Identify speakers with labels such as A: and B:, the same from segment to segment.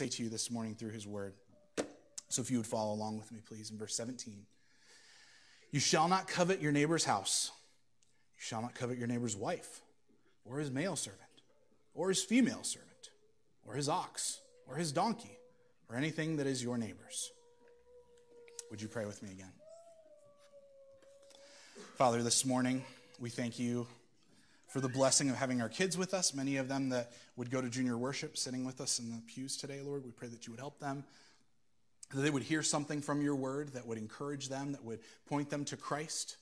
A: say to you this morning through his word. So if you would follow along with me, please, in verse 17. You shall not covet your neighbor's house. You shall not covet your neighbor's wife, or his male servant, or his female servant, or his ox, or his donkey, or anything that is your neighbor's. Would you pray with me again? Father, this morning we thank you for the blessing of having our kids with us, many of them that would go to junior worship sitting with us in the pews today, Lord. We pray that you would help them, that they would hear something from your word that would encourage them, that would point them to Christ.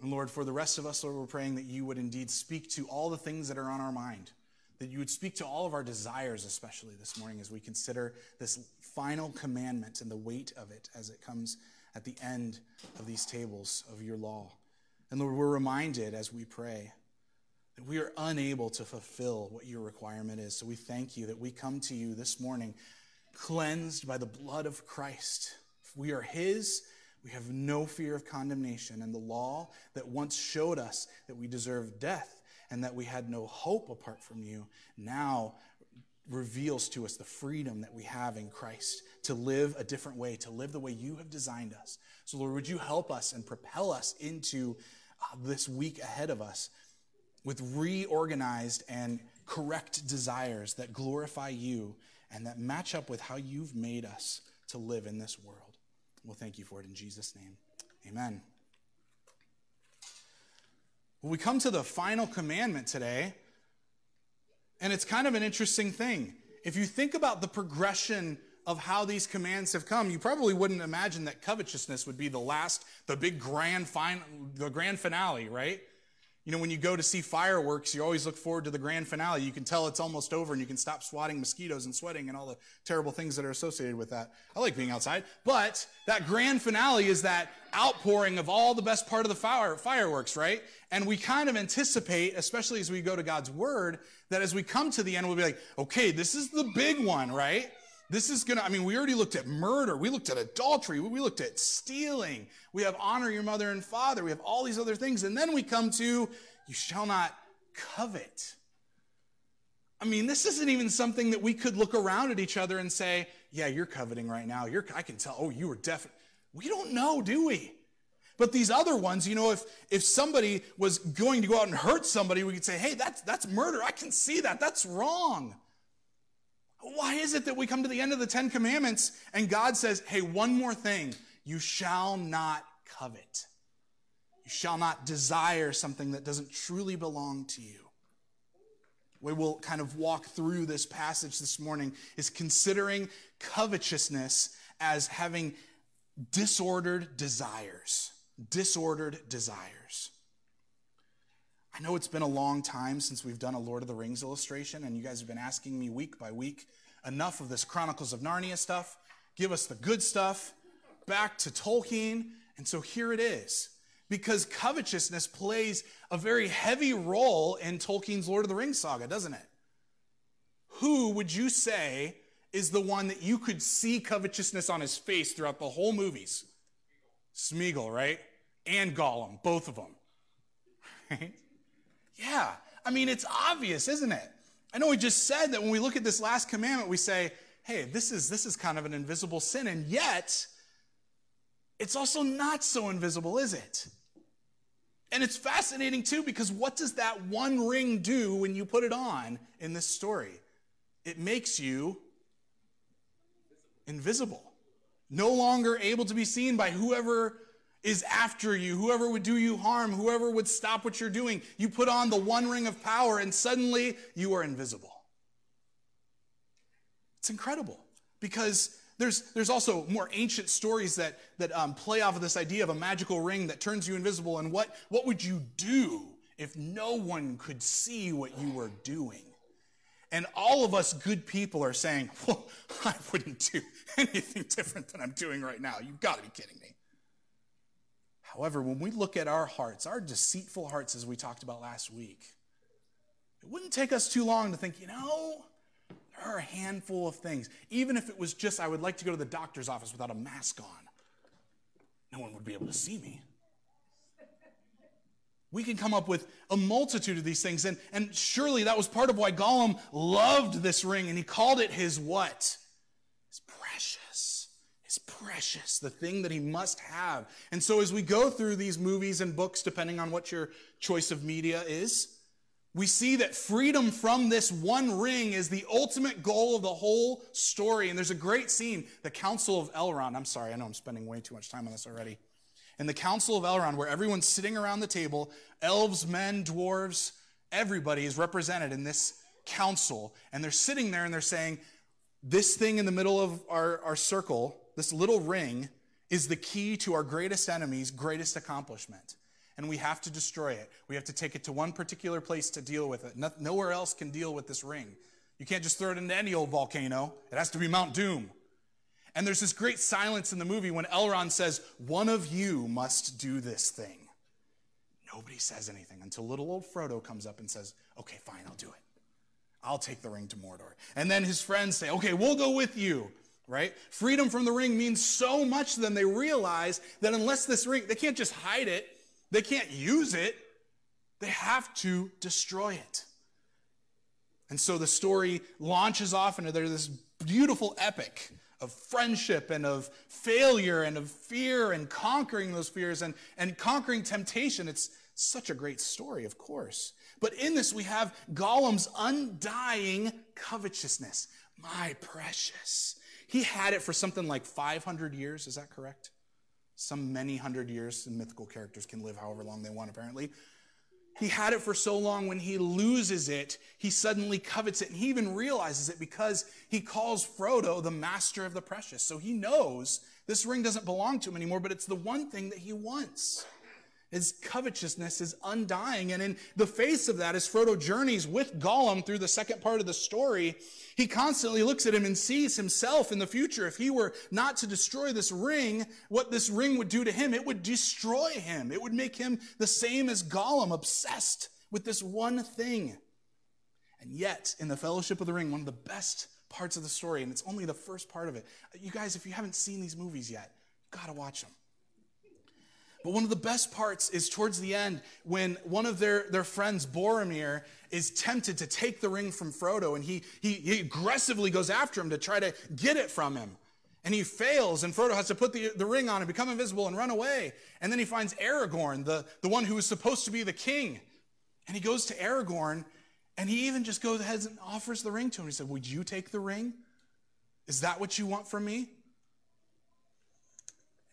A: And Lord, for the rest of us, Lord, we're praying that you would indeed speak to all the things that are on our mind, that you would speak to all of our desires, especially this morning as we consider this final commandment and the weight of it as it comes at the end of these tables of your law. And Lord, we're reminded as we pray that we are unable to fulfill what your requirement is. So we thank you that we come to you this morning cleansed by the blood of Christ. If we are his, we have no fear of condemnation. And the law that once showed us that we deserved death and that we had no hope apart from you now reveals to us the freedom that we have in Christ to live a different way, to live the way you have designed us. So, Lord, would you help us and propel us into uh, this week ahead of us with reorganized and correct desires that glorify you and that match up with how you've made us to live in this world. Well, thank you for it in Jesus' name. Amen. Well, we come to the final commandment today, and it's kind of an interesting thing. If you think about the progression of how these commands have come, you probably wouldn't imagine that covetousness would be the last, the big grand final, the grand finale, right? You know, when you go to see fireworks, you always look forward to the grand finale. You can tell it's almost over and you can stop swatting mosquitoes and sweating and all the terrible things that are associated with that. I like being outside. But that grand finale is that outpouring of all the best part of the fire, fireworks, right? And we kind of anticipate, especially as we go to God's word, that as we come to the end, we'll be like, okay, this is the big one, right? This is gonna, I mean, we already looked at murder. We looked at adultery. We looked at stealing. We have honor your mother and father. We have all these other things. And then we come to, you shall not covet. I mean, this isn't even something that we could look around at each other and say, yeah, you're coveting right now. You're, I can tell, oh, you were definitely. We don't know, do we? But these other ones, you know, if, if somebody was going to go out and hurt somebody, we could say, hey, that's, that's murder. I can see that. That's wrong. Why is it that we come to the end of the Ten Commandments and God says, hey, one more thing. You shall not covet. You shall not desire something that doesn't truly belong to you. We will kind of walk through this passage this morning is considering covetousness as having disordered desires. Disordered desires. I know it's been a long time since we've done a Lord of the Rings illustration, and you guys have been asking me week by week enough of this Chronicles of Narnia stuff. Give us the good stuff. Back to Tolkien. And so here it is. Because covetousness plays a very heavy role in Tolkien's Lord of the Rings saga, doesn't it? Who would you say is the one that you could see covetousness on his face throughout the whole movies? Smeagol, right? And Gollum, both of them. Right? Yeah. I mean, it's obvious, isn't it? I know we just said that when we look at this last commandment, we say, hey, this is, this is kind of an invisible sin. And yet, it's also not so invisible, is it? And it's fascinating too, because what does that one ring do when you put it on in this story? It makes you invisible. No longer able to be seen by whoever is after you, whoever would do you harm, whoever would stop what you're doing. You put on the one ring of power and suddenly you are invisible. It's incredible because there's, there's also more ancient stories that, that um, play off of this idea of a magical ring that turns you invisible. And what, what would you do if no one could see what you were doing? And all of us good people are saying, well, I wouldn't do anything different than I'm doing right now. You've got to be kidding me. However, when we look at our hearts, our deceitful hearts, as we talked about last week, it wouldn't take us too long to think, you know, there are a handful of things. Even if it was just, I would like to go to the doctor's office without a mask on, no one would be able to see me. We can come up with a multitude of these things. And, and surely that was part of why Gollum loved this ring and he called it his what? Precious, the thing that he must have. And so as we go through these movies and books, depending on what your choice of media is, we see that freedom from this one ring is the ultimate goal of the whole story. And there's a great scene, the Council of Elrond. I'm sorry, I know I'm spending way too much time on this already in the Council of Elrond, where everyone's sitting around the table, elves, men, dwarves, everybody is represented in this council. And they're sitting there and they're saying, This thing in the middle of our, our circle, this little ring, is the key to our greatest enemy's greatest accomplishment. And we have to destroy it. We have to take it to one particular place to deal with it. No, nowhere else can deal with this ring. You can't just throw it into any old volcano, it has to be Mount Doom. And there's this great silence in the movie when Elrond says, One of you must do this thing. Nobody says anything until little old Frodo comes up and says, Okay, fine, I'll do it. I'll take the ring to Mordor. And then his friends say, Okay, we'll go with you, right? Freedom from the ring means so much to them. They realize that unless this ring, they can't just hide it, they can't use it, they have to destroy it. And so the story launches off into this beautiful epic of friendship and of failure and of fear and conquering those fears and, and conquering temptation. It's such a great story, of course. But in this, we have Gollum's undying covetousness. My precious. He had it for something like 500 years. Is that correct? Some many hundred years. Mythical characters can live however long they want, apparently. He had it for so long, when he loses it, he suddenly covets it. And he even realizes it because he calls Frodo the master of the precious. So he knows this ring doesn't belong to him anymore, but it's the one thing that he wants. His covetousness is undying. And in the face of that, as Frodo journeys with Gollum through the second part of the story, he constantly looks at him and sees himself in the future. If he were not to destroy this ring, what this ring would do to him, it would destroy him. It would make him the same as Gollum, obsessed with this one thing. And yet, in the Fellowship of the Ring, one of the best parts of the story, and it's only the first part of it. You guys, if you haven't seen these movies yet, you've got to watch them. But one of the best parts is towards the end when one of their, their friends, Boromir, is tempted to take the ring from Frodo and he, he, he aggressively goes after him to try to get it from him. And he fails, and Frodo has to put the, the ring on and become invisible and run away. And then he finds Aragorn, the, the one who was supposed to be the king. And he goes to Aragorn, and he even just goes ahead and offers the ring to him. He said, Would you take the ring? Is that what you want from me?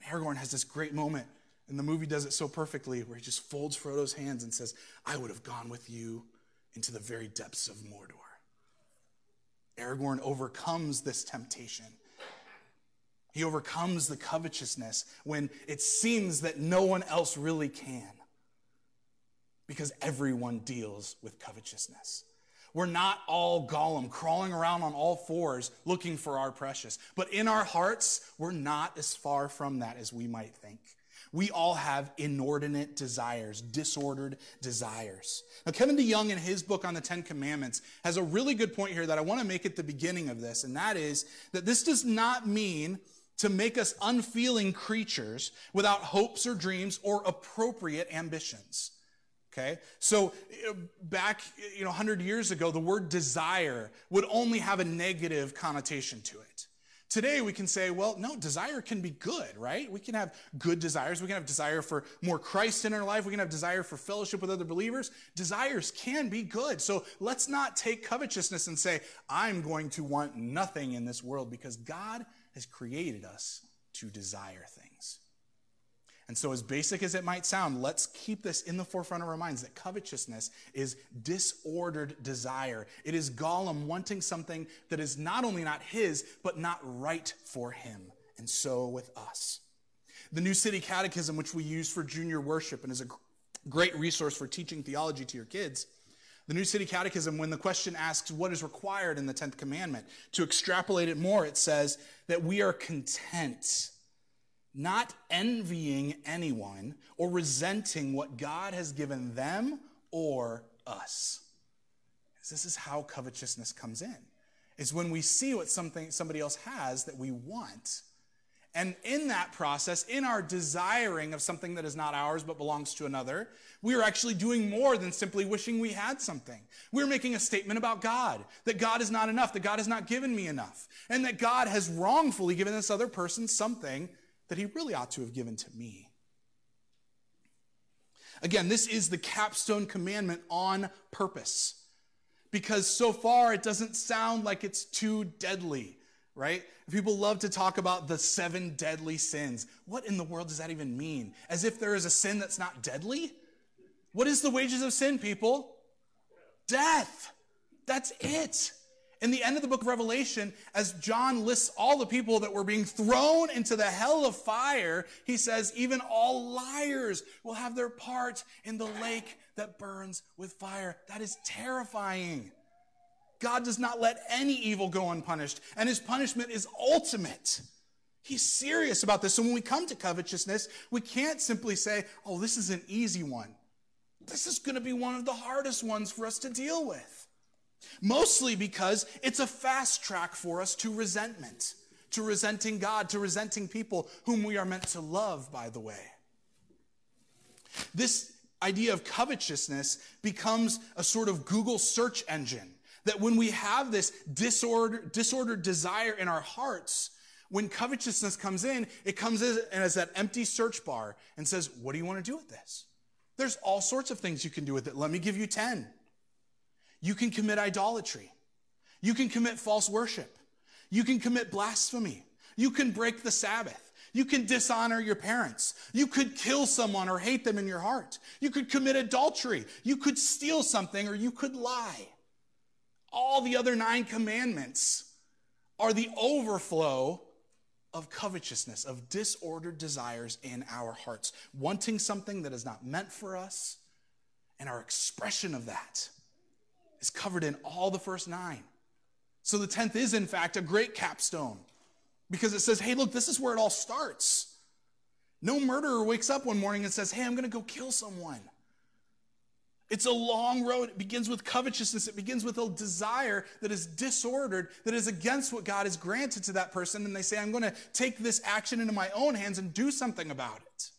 A: And Aragorn has this great moment and the movie does it so perfectly where he just folds Frodo's hands and says, I would have gone with you into the very depths of Mordor. Aragorn overcomes this temptation. He overcomes the covetousness when it seems that no one else really can. Because everyone deals with covetousness. We're not all Gollum crawling around on all fours looking for our precious. But in our hearts, we're not as far from that as we might think. We all have inordinate desires, disordered desires. Now, Kevin DeYoung, in his book on the Ten Commandments, has a really good point here that I want to make at the beginning of this, and that is that this does not mean to make us unfeeling creatures without hopes or dreams or appropriate ambitions. Okay? So back, you know, 100 years ago, the word desire would only have a negative connotation to it. Today we can say, well, no, desire can be good, right? We can have good desires. We can have desire for more Christ in our life. We can have desire for fellowship with other believers. Desires can be good. So let's not take covetousness and say, I'm going to want nothing in this world because God has created us to desire things. And so, as basic as it might sound, let's keep this in the forefront of our minds that covetousness is disordered desire. It is Gollum wanting something that is not only not his, but not right for him. And so with us. The New City Catechism, which we use for junior worship and is a great resource for teaching theology to your kids. The New City Catechism, when the question asks what is required in the 10th commandment, to extrapolate it more, it says that we are content not envying anyone or resenting what God has given them or us. This is how covetousness comes in. It's when we see what something somebody else has that we want, And in that process, in our desiring of something that is not ours but belongs to another, we are actually doing more than simply wishing we had something. We're making a statement about God that God is not enough, that God has not given me enough, and that God has wrongfully given this other person something that he really ought to have given to me. Again, this is the capstone commandment on purpose because so far it doesn't sound like it's too deadly right? People love to talk about the seven deadly sins. What in the world does that even mean? As if there is a sin that's not deadly? What is the wages of sin, people? Death. That's it. In the end of the book of Revelation, as John lists all the people that were being thrown into the hell of fire, he says, even all liars will have their part in the lake that burns with fire. That is terrifying. God does not let any evil go unpunished, and his punishment is ultimate. He's serious about this. So when we come to covetousness, we can't simply say, oh, this is an easy one. This is going to be one of the hardest ones for us to deal with. Mostly because it's a fast track for us to resentment, to resenting God, to resenting people whom we are meant to love, by the way. This idea of covetousness becomes a sort of Google search engine that when we have this disorder, disordered desire in our hearts, when covetousness comes in, it comes in as that empty search bar and says, What do you want to do with this? There's all sorts of things you can do with it. Let me give you 10. You can commit idolatry. You can commit false worship. You can commit blasphemy. You can break the Sabbath. You can dishonor your parents. You could kill someone or hate them in your heart. You could commit adultery. You could steal something or you could lie. All the other nine commandments are the overflow of covetousness, of disordered desires in our hearts, wanting something that is not meant for us. And our expression of that is covered in all the first nine. So the 10th is, in fact, a great capstone because it says, hey, look, this is where it all starts. No murderer wakes up one morning and says, hey, I'm going to go kill someone. It's a long road. It begins with covetousness. It begins with a desire that is disordered, that is against what God has granted to that person. And they say, I'm going to take this action into my own hands and do something about it.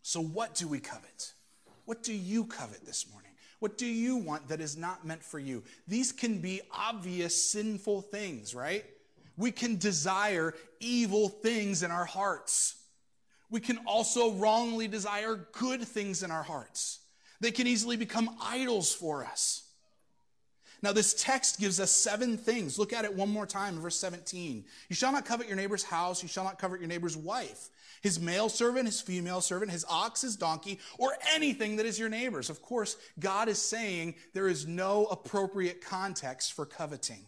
A: So, what do we covet? What do you covet this morning? What do you want that is not meant for you? These can be obvious sinful things, right? We can desire evil things in our hearts we can also wrongly desire good things in our hearts. They can easily become idols for us. Now, this text gives us seven things. Look at it one more time, verse 17. You shall not covet your neighbor's house. You shall not covet your neighbor's wife, his male servant, his female servant, his ox, his donkey, or anything that is your neighbor's. Of course, God is saying there is no appropriate context for coveting.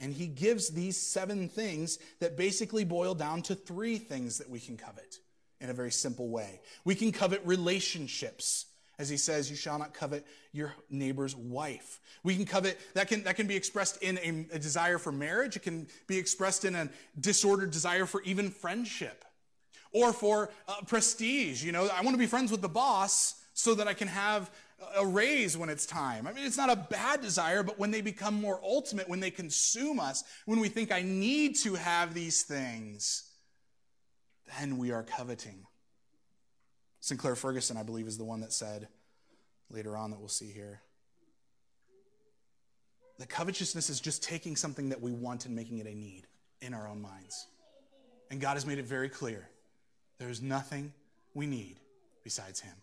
A: And he gives these seven things that basically boil down to three things that we can covet in a very simple way. We can covet relationships. As he says, you shall not covet your neighbor's wife. We can covet, that can, that can be expressed in a, a desire for marriage. It can be expressed in a disordered desire for even friendship or for uh, prestige. You know, I want to be friends with the boss so that I can have a raise when it's time. I mean, it's not a bad desire, but when they become more ultimate, when they consume us, when we think I need to have these things, then we are coveting. Sinclair Ferguson, I believe, is the one that said later on that we'll see here. The covetousness is just taking something that we want and making it a need in our own minds. And God has made it very clear there is nothing we need besides Him.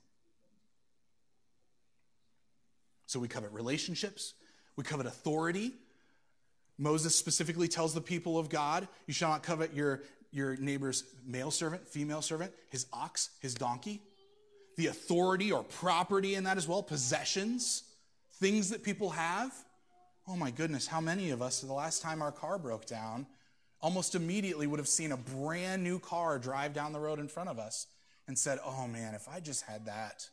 A: So we covet relationships, we covet authority. Moses specifically tells the people of God, You shall not covet your, your neighbor's male servant, female servant, his ox, his donkey. The authority or property in that as well, possessions, things that people have. Oh my goodness, how many of us, the last time our car broke down, almost immediately would have seen a brand new car drive down the road in front of us and said, Oh man, if I just had that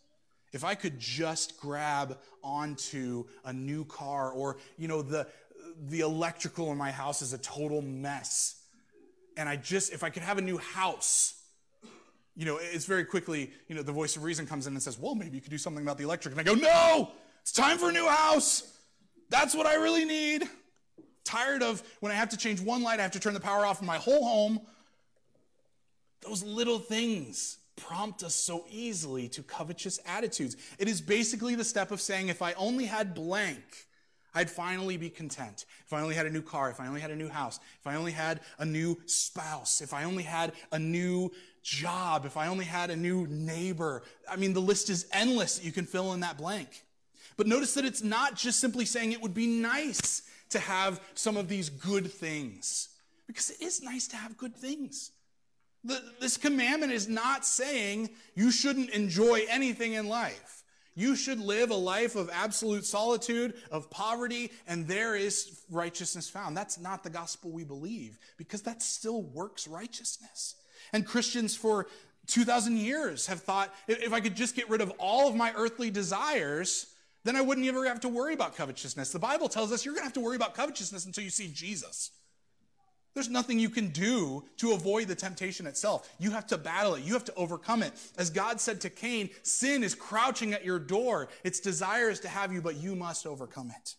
A: if I could just grab onto a new car or, you know, the, the electrical in my house is a total mess. And I just, if I could have a new house, you know, it's very quickly, you know, the voice of reason comes in and says, well, maybe you could do something about the electric. And I go, no, it's time for a new house. That's what I really need. Tired of when I have to change one light, I have to turn the power off in my whole home. Those little things prompt us so easily to covetous attitudes. It is basically the step of saying, if I only had blank, I'd finally be content. If I only had a new car, if I only had a new house, if I only had a new spouse, if I only had a new job, if I only had a new neighbor. I mean, the list is endless. You can fill in that blank. But notice that it's not just simply saying it would be nice to have some of these good things, because it is nice to have good things. The, this commandment is not saying you shouldn't enjoy anything in life. You should live a life of absolute solitude, of poverty, and there is righteousness found. That's not the gospel we believe because that still works righteousness. And Christians for 2,000 years have thought if I could just get rid of all of my earthly desires, then I wouldn't ever have to worry about covetousness. The Bible tells us you're going to have to worry about covetousness until you see Jesus. There's nothing you can do to avoid the temptation itself. You have to battle it. You have to overcome it. As God said to Cain, sin is crouching at your door. Its desire is to have you, but you must overcome it.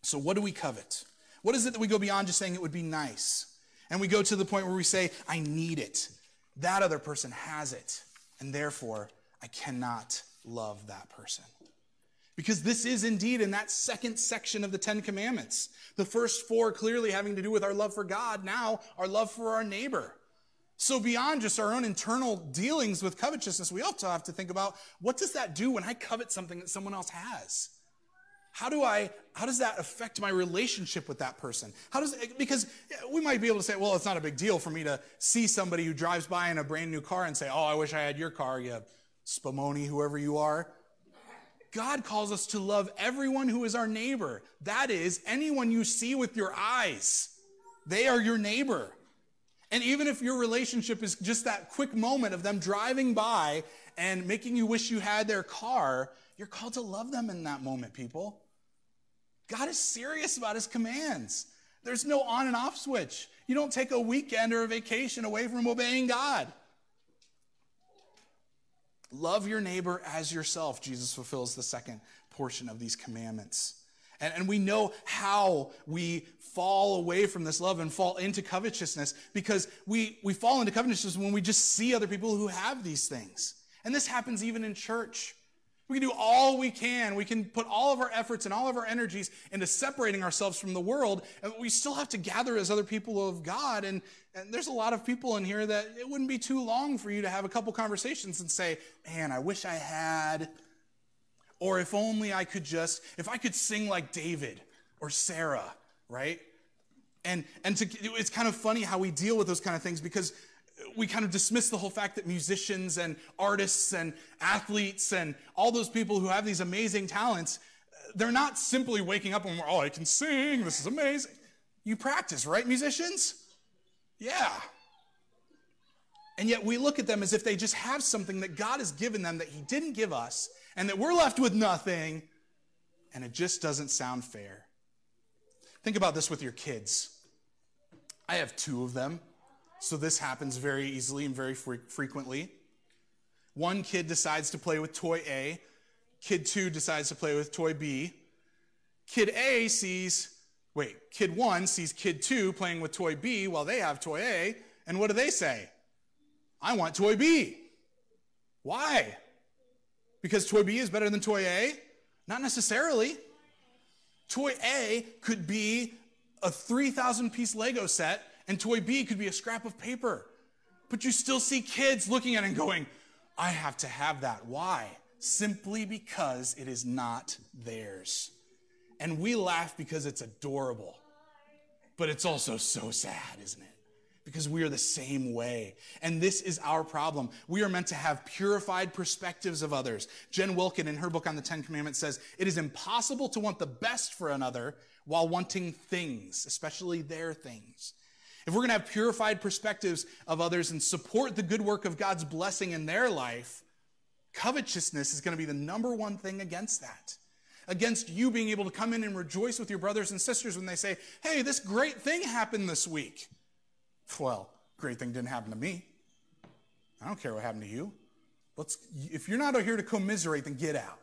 A: So, what do we covet? What is it that we go beyond just saying it would be nice? And we go to the point where we say, I need it. That other person has it. And therefore, I cannot love that person. Because this is indeed in that second section of the Ten Commandments. The first four clearly having to do with our love for God, now our love for our neighbor. So beyond just our own internal dealings with covetousness, we also have to think about what does that do when I covet something that someone else has? How do I, how does that affect my relationship with that person? How does, because we might be able to say, well, it's not a big deal for me to see somebody who drives by in a brand new car and say, oh, I wish I had your car, you spumoni, whoever you are. God calls us to love everyone who is our neighbor. That is, anyone you see with your eyes. They are your neighbor. And even if your relationship is just that quick moment of them driving by and making you wish you had their car, you're called to love them in that moment, people. God is serious about his commands. There's no on and off switch. You don't take a weekend or a vacation away from obeying God. Love your neighbor as yourself. Jesus fulfills the second portion of these commandments. And, and we know how we fall away from this love and fall into covetousness because we, we fall into covetousness when we just see other people who have these things. And this happens even in church. We can do all we can. We can put all of our efforts and all of our energies into separating ourselves from the world. And we still have to gather as other people of God. And, and there's a lot of people in here that it wouldn't be too long for you to have a couple conversations and say, man, I wish I had. Or if only I could just, if I could sing like David or Sarah, right? And, and to, it's kind of funny how we deal with those kind of things because we kind of dismiss the whole fact that musicians and artists and athletes and all those people who have these amazing talents, they're not simply waking up and, oh, I can sing, this is amazing. You practice, right, musicians? Yeah. And yet we look at them as if they just have something that God has given them that He didn't give us, and that we're left with nothing, and it just doesn't sound fair. Think about this with your kids. I have two of them. So this happens very easily and very fre- frequently. One kid decides to play with toy A, kid two decides to play with toy B. Kid A sees, wait, kid one sees kid two playing with toy B while they have toy A, and what do they say? I want toy B. Why? Because toy B is better than toy A? Not necessarily. Toy A could be a 3,000 piece Lego set and toy B could be a scrap of paper. But you still see kids looking at it and going, I have to have that. Why? Simply because it is not theirs. And we laugh because it's adorable. But it's also so sad, isn't it? Because we are the same way. And this is our problem. We are meant to have purified perspectives of others. Jen Wilkin, in her book on the Ten Commandments, says it is impossible to want the best for another while wanting things, especially their things. If we're going to have purified perspectives of others and support the good work of God's blessing in their life, covetousness is going to be the number one thing against that. Against you being able to come in and rejoice with your brothers and sisters when they say, hey, this great thing happened this week. Well, great thing didn't happen to me. I don't care what happened to you. Let's, if you're not here to commiserate, then get out.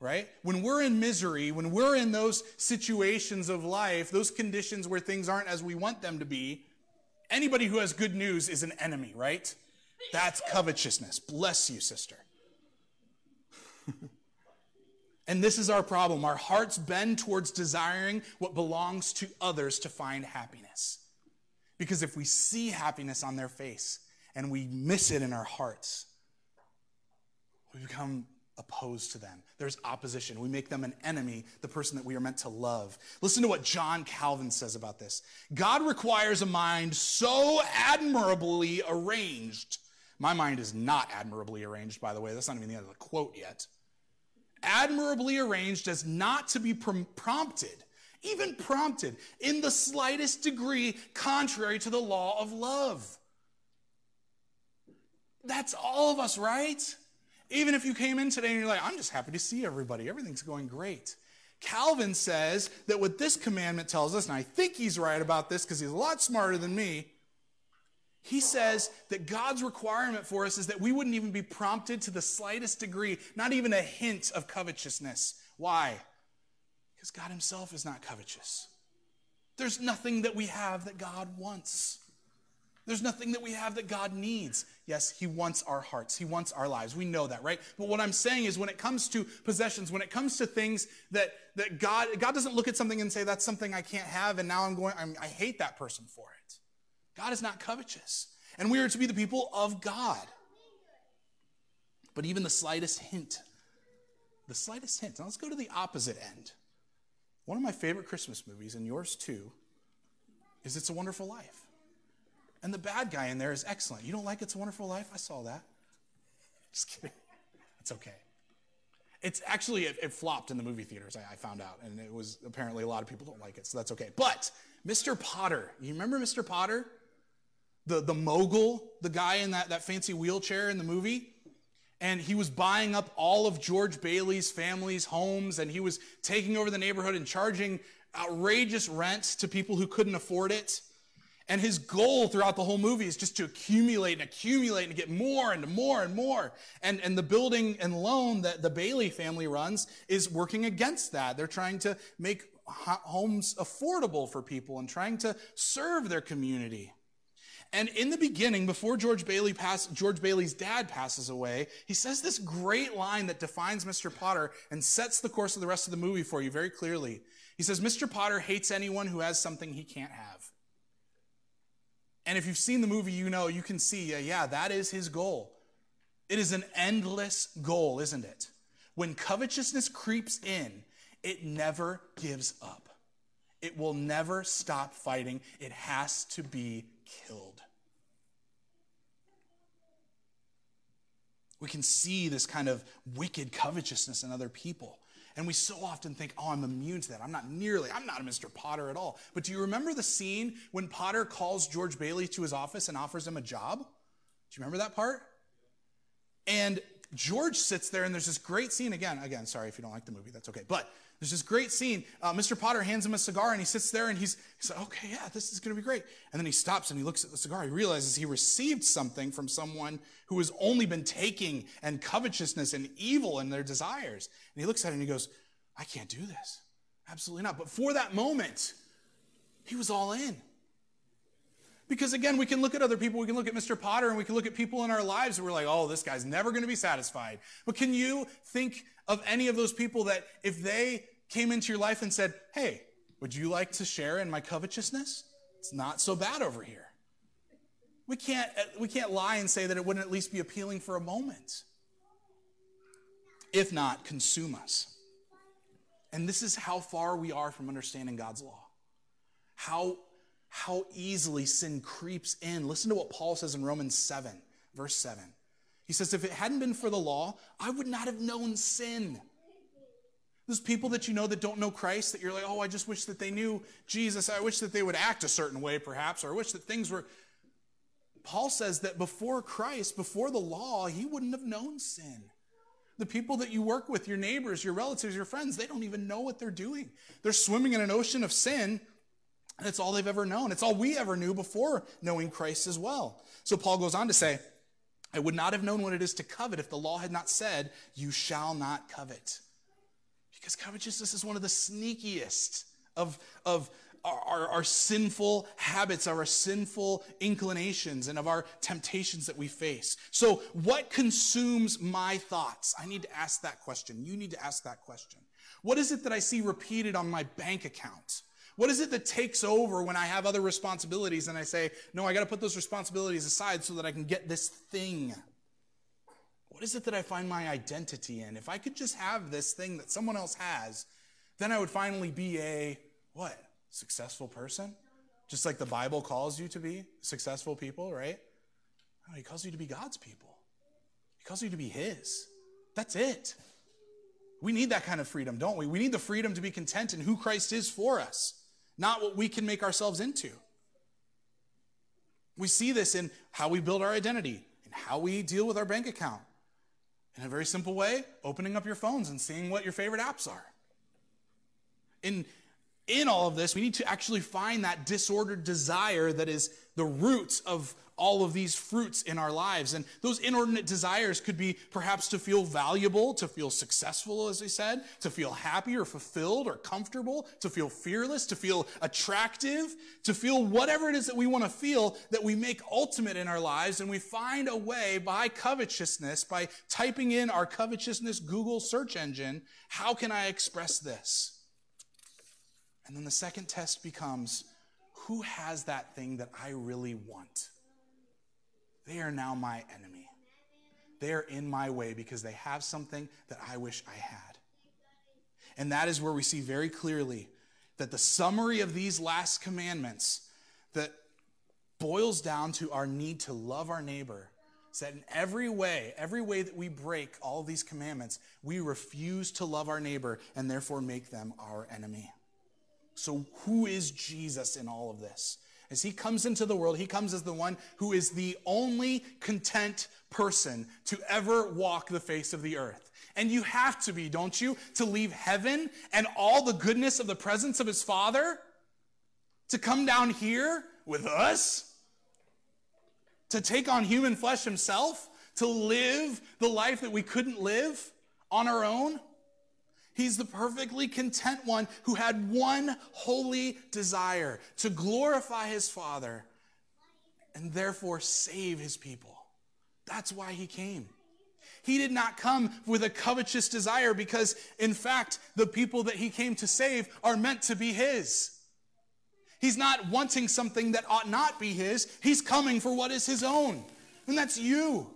A: Right? When we're in misery, when we're in those situations of life, those conditions where things aren't as we want them to be, anybody who has good news is an enemy, right? That's covetousness. Bless you, sister. and this is our problem. Our hearts bend towards desiring what belongs to others to find happiness. Because if we see happiness on their face and we miss it in our hearts, we become opposed to them. There's opposition. We make them an enemy, the person that we are meant to love. Listen to what John Calvin says about this God requires a mind so admirably arranged. My mind is not admirably arranged, by the way. That's not even the end of the quote yet. Admirably arranged as not to be prompted, even prompted, in the slightest degree contrary to the law of love. That's all of us, right? Even if you came in today and you're like, I'm just happy to see everybody, everything's going great. Calvin says that what this commandment tells us, and I think he's right about this because he's a lot smarter than me. He says that God's requirement for us is that we wouldn't even be prompted to the slightest degree, not even a hint of covetousness. Why? Because God Himself is not covetous. There's nothing that we have that God wants. There's nothing that we have that God needs. Yes, He wants our hearts. He wants our lives. We know that, right? But what I'm saying is when it comes to possessions, when it comes to things that, that God, God doesn't look at something and say, that's something I can't have, and now I'm going, I'm, I hate that person for it. God is not covetous. And we are to be the people of God. But even the slightest hint, the slightest hint. Now let's go to the opposite end. One of my favorite Christmas movies, and yours too, is It's a Wonderful Life. And the bad guy in there is excellent. You don't like It's a Wonderful Life? I saw that. Just kidding. It's okay. It's actually, it, it flopped in the movie theaters, I, I, found out. And it was apparently a lot of people don't like it, so that's okay. But Mr. Potter, you remember Mr. Potter? The, the mogul, the guy in that, that fancy wheelchair in the movie? And he was buying up all of George Bailey's family's homes, and he was taking over the neighborhood and charging outrageous rents to people who couldn't afford it. And his goal throughout the whole movie is just to accumulate and accumulate and get more and more and more. And, and the building and loan that the Bailey family runs is working against that. They're trying to make homes affordable for people and trying to serve their community. And in the beginning, before George Bailey pass, George Bailey's dad passes away, he says this great line that defines Mr. Potter and sets the course of the rest of the movie for you very clearly. He says, Mr. Potter hates anyone who has something he can't have. And if you've seen the movie, you know, you can see, yeah, that is his goal. It is an endless goal, isn't it? When covetousness creeps in, it never gives up. It will never stop fighting. It has to be killed. We can see this kind of wicked covetousness in other people. And we so often think, oh, I'm immune to that. I'm not nearly, I'm not a Mr. Potter at all. But do you remember the scene when Potter calls George Bailey to his office and offers him a job? Do you remember that part? And George sits there and there's this great scene again. Again, sorry if you don't like the movie, that's okay. But there's this great scene. Uh, Mr. Potter hands him a cigar and he sits there and he's, he's like, okay, yeah, this is going to be great. And then he stops and he looks at the cigar. He realizes he received something from someone who has only been taking and covetousness and evil in their desires. And he looks at it and he goes, I can't do this. Absolutely not. But for that moment, he was all in. Because again, we can look at other people, we can look at Mr. Potter, and we can look at people in our lives and we're like, oh, this guy's never going to be satisfied. But can you think of any of those people that if they came into your life and said, hey, would you like to share in my covetousness? It's not so bad over here. We can't, uh, we can't lie and say that it wouldn't at least be appealing for a moment. If not, consume us. And this is how far we are from understanding God's law. How how easily sin creeps in. Listen to what Paul says in Romans 7, verse 7. He says, If it hadn't been for the law, I would not have known sin. Those people that you know that don't know Christ, that you're like, oh, I just wish that they knew Jesus. I wish that they would act a certain way, perhaps, or I wish that things were. Paul says that before Christ, before the law, he wouldn't have known sin. The people that you work with, your neighbors, your relatives, your friends, they don't even know what they're doing. They're swimming in an ocean of sin and it's all they've ever known. It's all we ever knew before knowing Christ as well. So Paul goes on to say, I would not have known what it is to covet if the law had not said, You shall not covet. Because covetousness is one of the sneakiest of, of our, our, our, sinful habits, our sinful inclinations, and of our temptations that we face. So, what consumes my thoughts? I need to ask that question. You need to ask that question. What is it that I see repeated on my bank account? What is it that takes over when I have other responsibilities and I say, no, I got to put those responsibilities aside so that I can get this thing? What is it that I find my identity in? If I could just have this thing that someone else has, then I would finally be a what? Successful person? Just like the Bible calls you to be successful people, right? No, he calls you to be God's people. He calls you to be his. That's it. We need that kind of freedom, don't we? We need the freedom to be content in who Christ is for us, not what we can make ourselves into. We see this in how we build our identity, and how we deal with our bank account, in a very simple way, opening up your phones and seeing what your favorite apps are. In, in all of this, we need to actually find that disordered desire that is the roots of all of these fruits in our lives. And those inordinate desires could be perhaps to feel valuable, to feel successful, as we said, to feel happy or fulfilled or comfortable, to feel fearless, to feel attractive, to feel whatever it is that we want to feel that we make ultimate in our lives. And we find a way by covetousness, by typing in our covetousness Google search engine, how can I express this? And then the second test becomes, who has that thing that I really want? They are now my enemy. They are in my way because they have something that I wish I had. And that is where we see very clearly that the summary of these last commandments that boils down to our need to love our neighbor is that in every way, every way that we break all these commandments, we refuse to love our neighbor and therefore make them our enemy. So, who is Jesus in all of this? As he comes into the world, he comes as the one who is the only content person to ever walk the face of the earth. And you have to be, don't you, to leave heaven and all the goodness of the presence of his Father to come down here with us, to take on human flesh himself, to live the life that we couldn't live on our own. He's the perfectly content one who had one holy desire to glorify his Father and therefore save his people. That's why he came. He did not come with a covetous desire because, in fact, the people that he came to save are meant to be his. He's not wanting something that ought not be his. He's coming for what is his own. And that's you.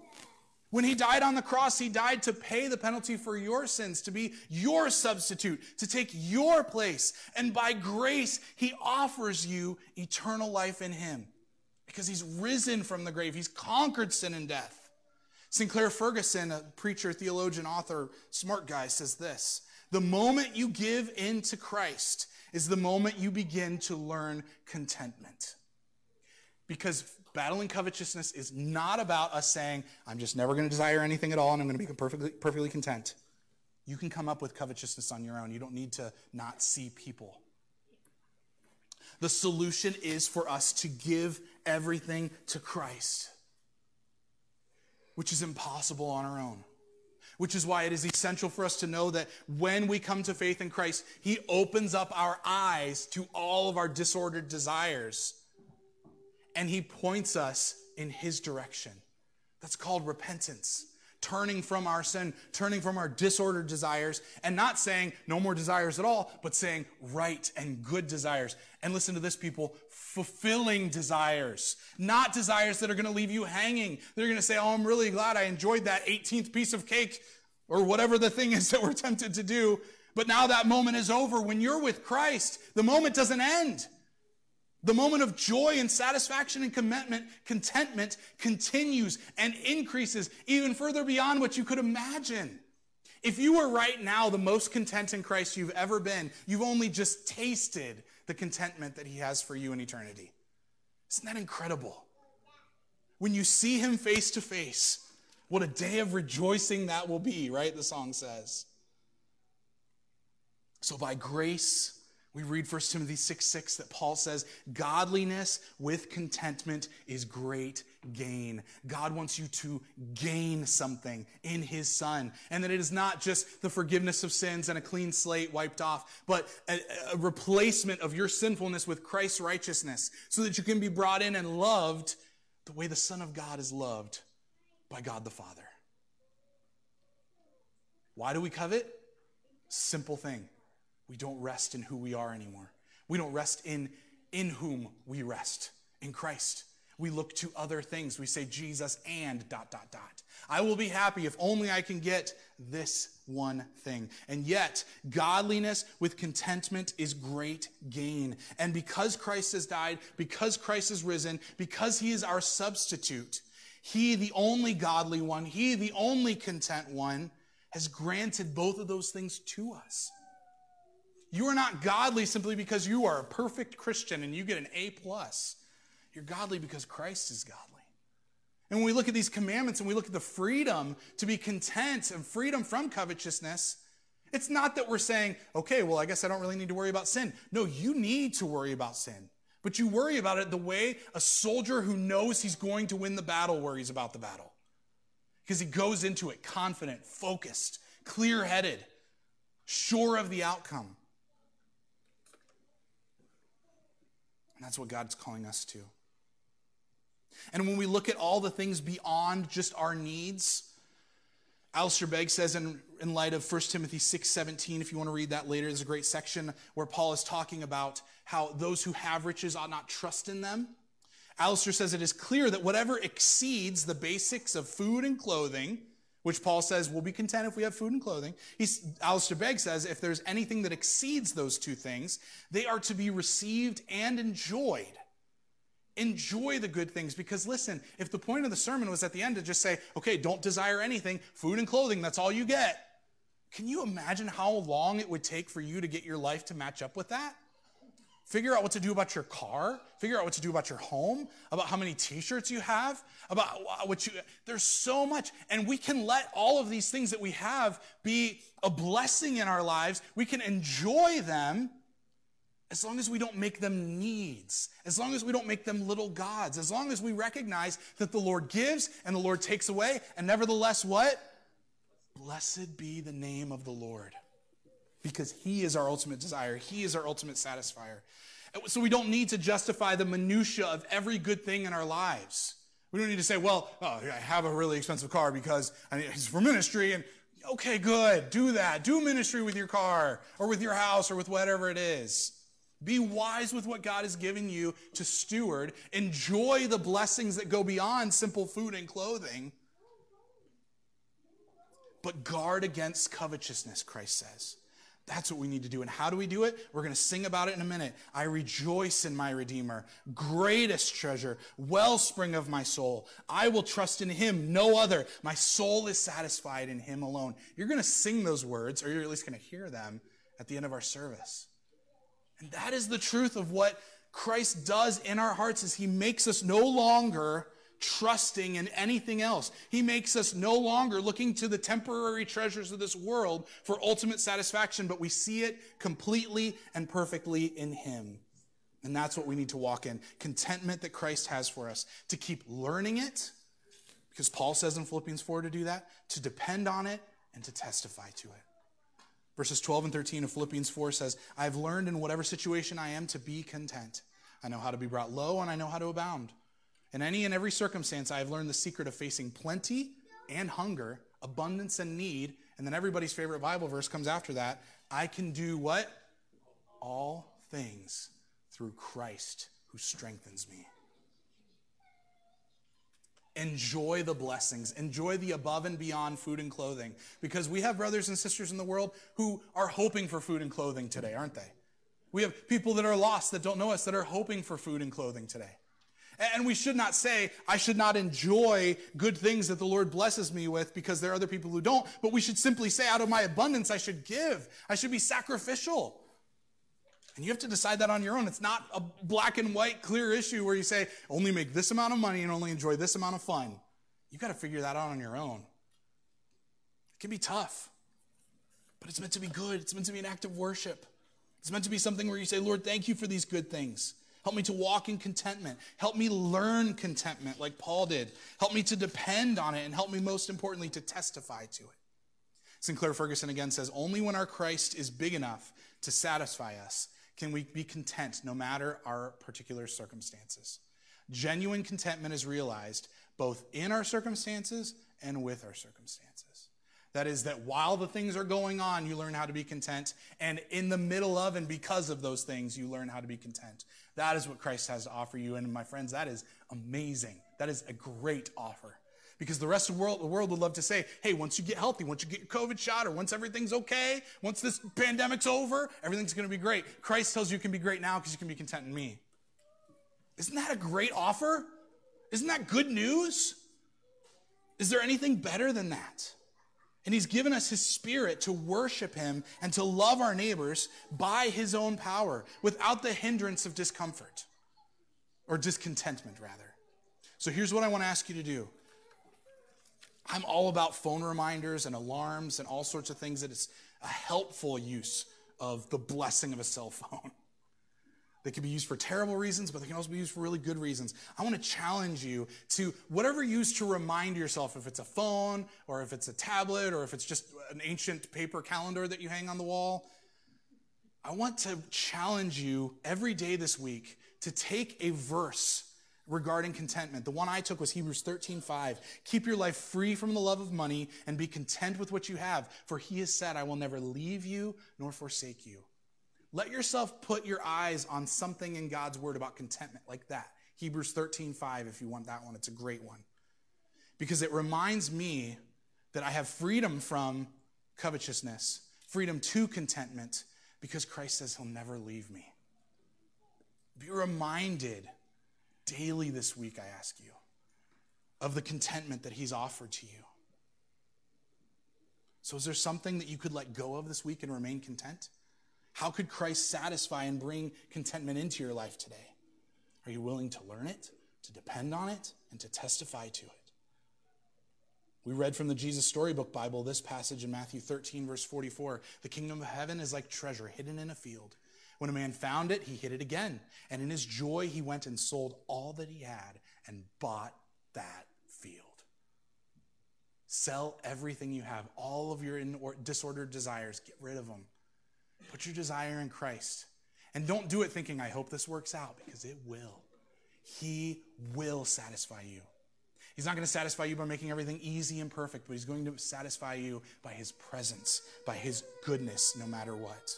A: When he died on the cross, he died to pay the penalty for your sins, to be your substitute, to take your place. And by grace, he offers you eternal life in him because he's risen from the grave. He's conquered sin and death. Sinclair Ferguson, a preacher, theologian, author, smart guy, says this The moment you give in to Christ is the moment you begin to learn contentment. Because battling covetousness is not about us saying, I'm just never going to desire anything at all and I'm going to be perfectly, perfectly content. You can come up with covetousness on your own. You don't need to not see people. The solution is for us to give everything to Christ, which is impossible on our own. Which is why it is essential for us to know that when we come to faith in Christ, He opens up our eyes to all of our disordered desires and he points us in his direction. That's called repentance. Turning from our sin, turning from our disordered desires, and not saying no more desires at all, but saying right and good desires. And listen to this, people fulfilling desires, not desires that are going to leave you hanging. They're going to say, Oh, I'm really glad I enjoyed that 18th piece of cake or whatever the thing is that we're tempted to do. But now that moment is over. When you're with Christ, the moment doesn't end. The moment of joy and satisfaction and contentment, contentment continues and increases even further beyond what you could imagine. If you are right now the most content in Christ you've ever been, you've only just tasted the contentment that He has for you in eternity. Isn't that incredible? When you see Him face to face, what a day of rejoicing that will be, right? The song says. So by grace, we read 1 Timothy 6 6 that Paul says, Godliness with contentment is great gain. God wants you to gain something in His Son. And that it is not just the forgiveness of sins and a clean slate wiped off, but a, a replacement of your sinfulness with Christ's righteousness so that you can be brought in and loved the way the Son of God is loved by God the Father. Why do we covet? Simple thing. We don't rest in who we are anymore. We don't rest in in whom we rest, in Christ. We look to other things. We say Jesus and dot dot dot. I will be happy if only I can get this one thing. And yet, godliness with contentment is great gain. And because Christ has died, because Christ has risen, because he is our substitute, he, the only godly one, he, the only content one, has granted both of those things to us. You are not godly simply because you are a perfect Christian and you get an A plus. You're godly because Christ is godly. And when we look at these commandments and we look at the freedom to be content and freedom from covetousness, it's not that we're saying, okay, well, I guess I don't really need to worry about sin. No, you need to worry about sin. But you worry about it the way a soldier who knows he's going to win the battle worries about the battle. Because he goes into it confident, focused, clear headed, sure of the outcome. And that's what God's calling us to. And when we look at all the things beyond just our needs, Alistair Begg says in, in light of 1 Timothy 6 17, if you want to read that later, there's a great section where Paul is talking about how those who have riches ought not trust in them. Alistair says it is clear that whatever exceeds the basics of food and clothing, which Paul says we'll be content if we have food and clothing. He's, Alistair Begg says if there's anything that exceeds those two things, they are to be received and enjoyed. Enjoy the good things because listen, if the point of the sermon was at the end to just say, okay, don't desire anything, food and clothing, that's all you get. Can you imagine how long it would take for you to get your life to match up with that? Figure out what to do about your car. Figure out what to do about your home, about how many t-shirts you have, about what you, there's so much. And we can let all of these things that we have be a blessing in our lives. We can enjoy them as long as we don't make them needs, as long as we don't make them little gods, as long as we recognize that the Lord gives and the Lord takes away, and nevertheless, what? Blessed be the name of the Lord because He is our ultimate desire. He is our ultimate satisfier. So we don't need to justify the minutia of every good thing in our lives. We don't need to say, well, oh, I have a really expensive car because I mean, it's for ministry and okay, good. Do that. Do ministry with your car or with your house or with whatever it is. Be wise with what God has given you to steward. Enjoy the blessings that go beyond simple food and clothing. But guard against covetousness, Christ says. That's what we need to do. And how do we do it? We're going to sing about it in a minute. I rejoice in my Redeemer, greatest treasure, wellspring of my soul. I will trust in him, no other. My soul is satisfied in him alone. You're going to sing those words, or you're at least going to hear them at the end of our service. And that is the truth of what Christ does in our hearts is he makes us no longer trusting in anything else. He makes us no longer looking to the temporary treasures of this world for ultimate satisfaction, but we see it completely and perfectly in Him. And that's what we need to walk in contentment that Christ has for us, to keep learning it, because Paul says in Philippians 4 to do that, to depend on it, and to testify to it. Verses 12 and 13 of Philippians 4 says, I have learned in whatever situation I am to be content. I know how to be brought low, and I know how to abound. In any and every circumstance, I have learned the secret of facing plenty and hunger, abundance and need. And then everybody's favorite Bible verse comes after that. I can do what? All things through Christ who strengthens me. Enjoy the blessings. Enjoy the above and beyond food and clothing. Because we have brothers and sisters in the world who are hoping for food and clothing today, aren't they? We have people that are lost that don't know us that are hoping for food and clothing today. And we should not say, I should not enjoy good things that the Lord blesses me with because there are other people who don't. But we should simply say, out of my abundance, I should give. I should be sacrificial. And you have to decide that on your own. It's not a black and white, clear issue where you say, only make this amount of money and only enjoy this amount of fun. You've got to figure that out on your own. It can be tough, but it's meant to be good. It's meant to be an act of worship. It's meant to be something where you say, Lord, thank you for these good things. Help me to walk in contentment. Help me learn contentment like Paul did. Help me to depend on it, and help me, most importantly, to testify to it. Sinclair Ferguson again says Only when our Christ is big enough to satisfy us can we be content no matter our particular circumstances. Genuine contentment is realized both in our circumstances and with our circumstances. That is, that while the things are going on, you learn how to be content, and in the middle of and because of those things, you learn how to be content. That is what Christ has to offer you. And my friends, that is amazing. That is a great offer. Because the rest of the world, the world would love to say, hey, once you get healthy, once you get your COVID shot, or once everything's okay, once this pandemic's over, everything's going to be great. Christ tells you it can be great now because you can be content in me. Isn't that a great offer? Isn't that good news? Is there anything better than that? And he's given us his spirit to worship him and to love our neighbors by his own power without the hindrance of discomfort or discontentment, rather. So here's what I want to ask you to do. I'm all about phone reminders and alarms and all sorts of things that is a helpful use of the blessing of a cell phone. They can be used for terrible reasons, but they can also be used for really good reasons. I want to challenge you to whatever you use to remind yourself if it's a phone or if it's a tablet or if it's just an ancient paper calendar that you hang on the wall. I want to challenge you every day this week to take a verse regarding contentment. The one I took was Hebrews 13:5. Keep your life free from the love of money and be content with what you have, for he has said, I will never leave you nor forsake you. Let yourself put your eyes on something in God's word about contentment like that. Hebrews 13:5 if you want that one, it's a great one. Because it reminds me that I have freedom from covetousness, freedom to contentment because Christ says he'll never leave me. Be reminded daily this week, I ask you, of the contentment that he's offered to you. So, is there something that you could let go of this week and remain content? How could Christ satisfy and bring contentment into your life today? Are you willing to learn it, to depend on it, and to testify to it? We read from the Jesus Storybook Bible this passage in Matthew 13, verse 44. The kingdom of heaven is like treasure hidden in a field. When a man found it, he hid it again. And in his joy, he went and sold all that he had and bought that field. Sell everything you have, all of your disordered desires, get rid of them Put your desire in Christ. And don't do it thinking, I hope this works out, because it will. He will satisfy you. He's not going to satisfy you by making everything easy and perfect, but He's going to satisfy you by His presence, by His goodness, no matter what.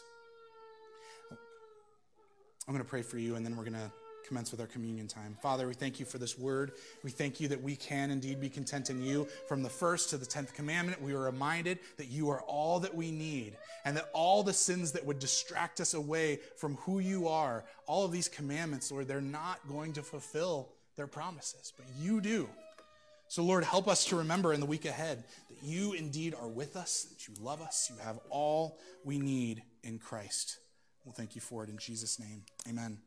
A: I'm going to pray for you, and then we're going to commence with our communion time. Father, we thank you for this word. We thank you that we can indeed be content in you. From the first to the tenth commandment, we are reminded that you are all that we need, and that all the sins that would distract us away from who you are, all of these commandments, Lord, they're not going to fulfill their promises, but you do. So, Lord, help us to remember in the week ahead that you indeed are with us, that you love us, you have all we need in Christ. We'll thank you for it in Jesus' name. Amen.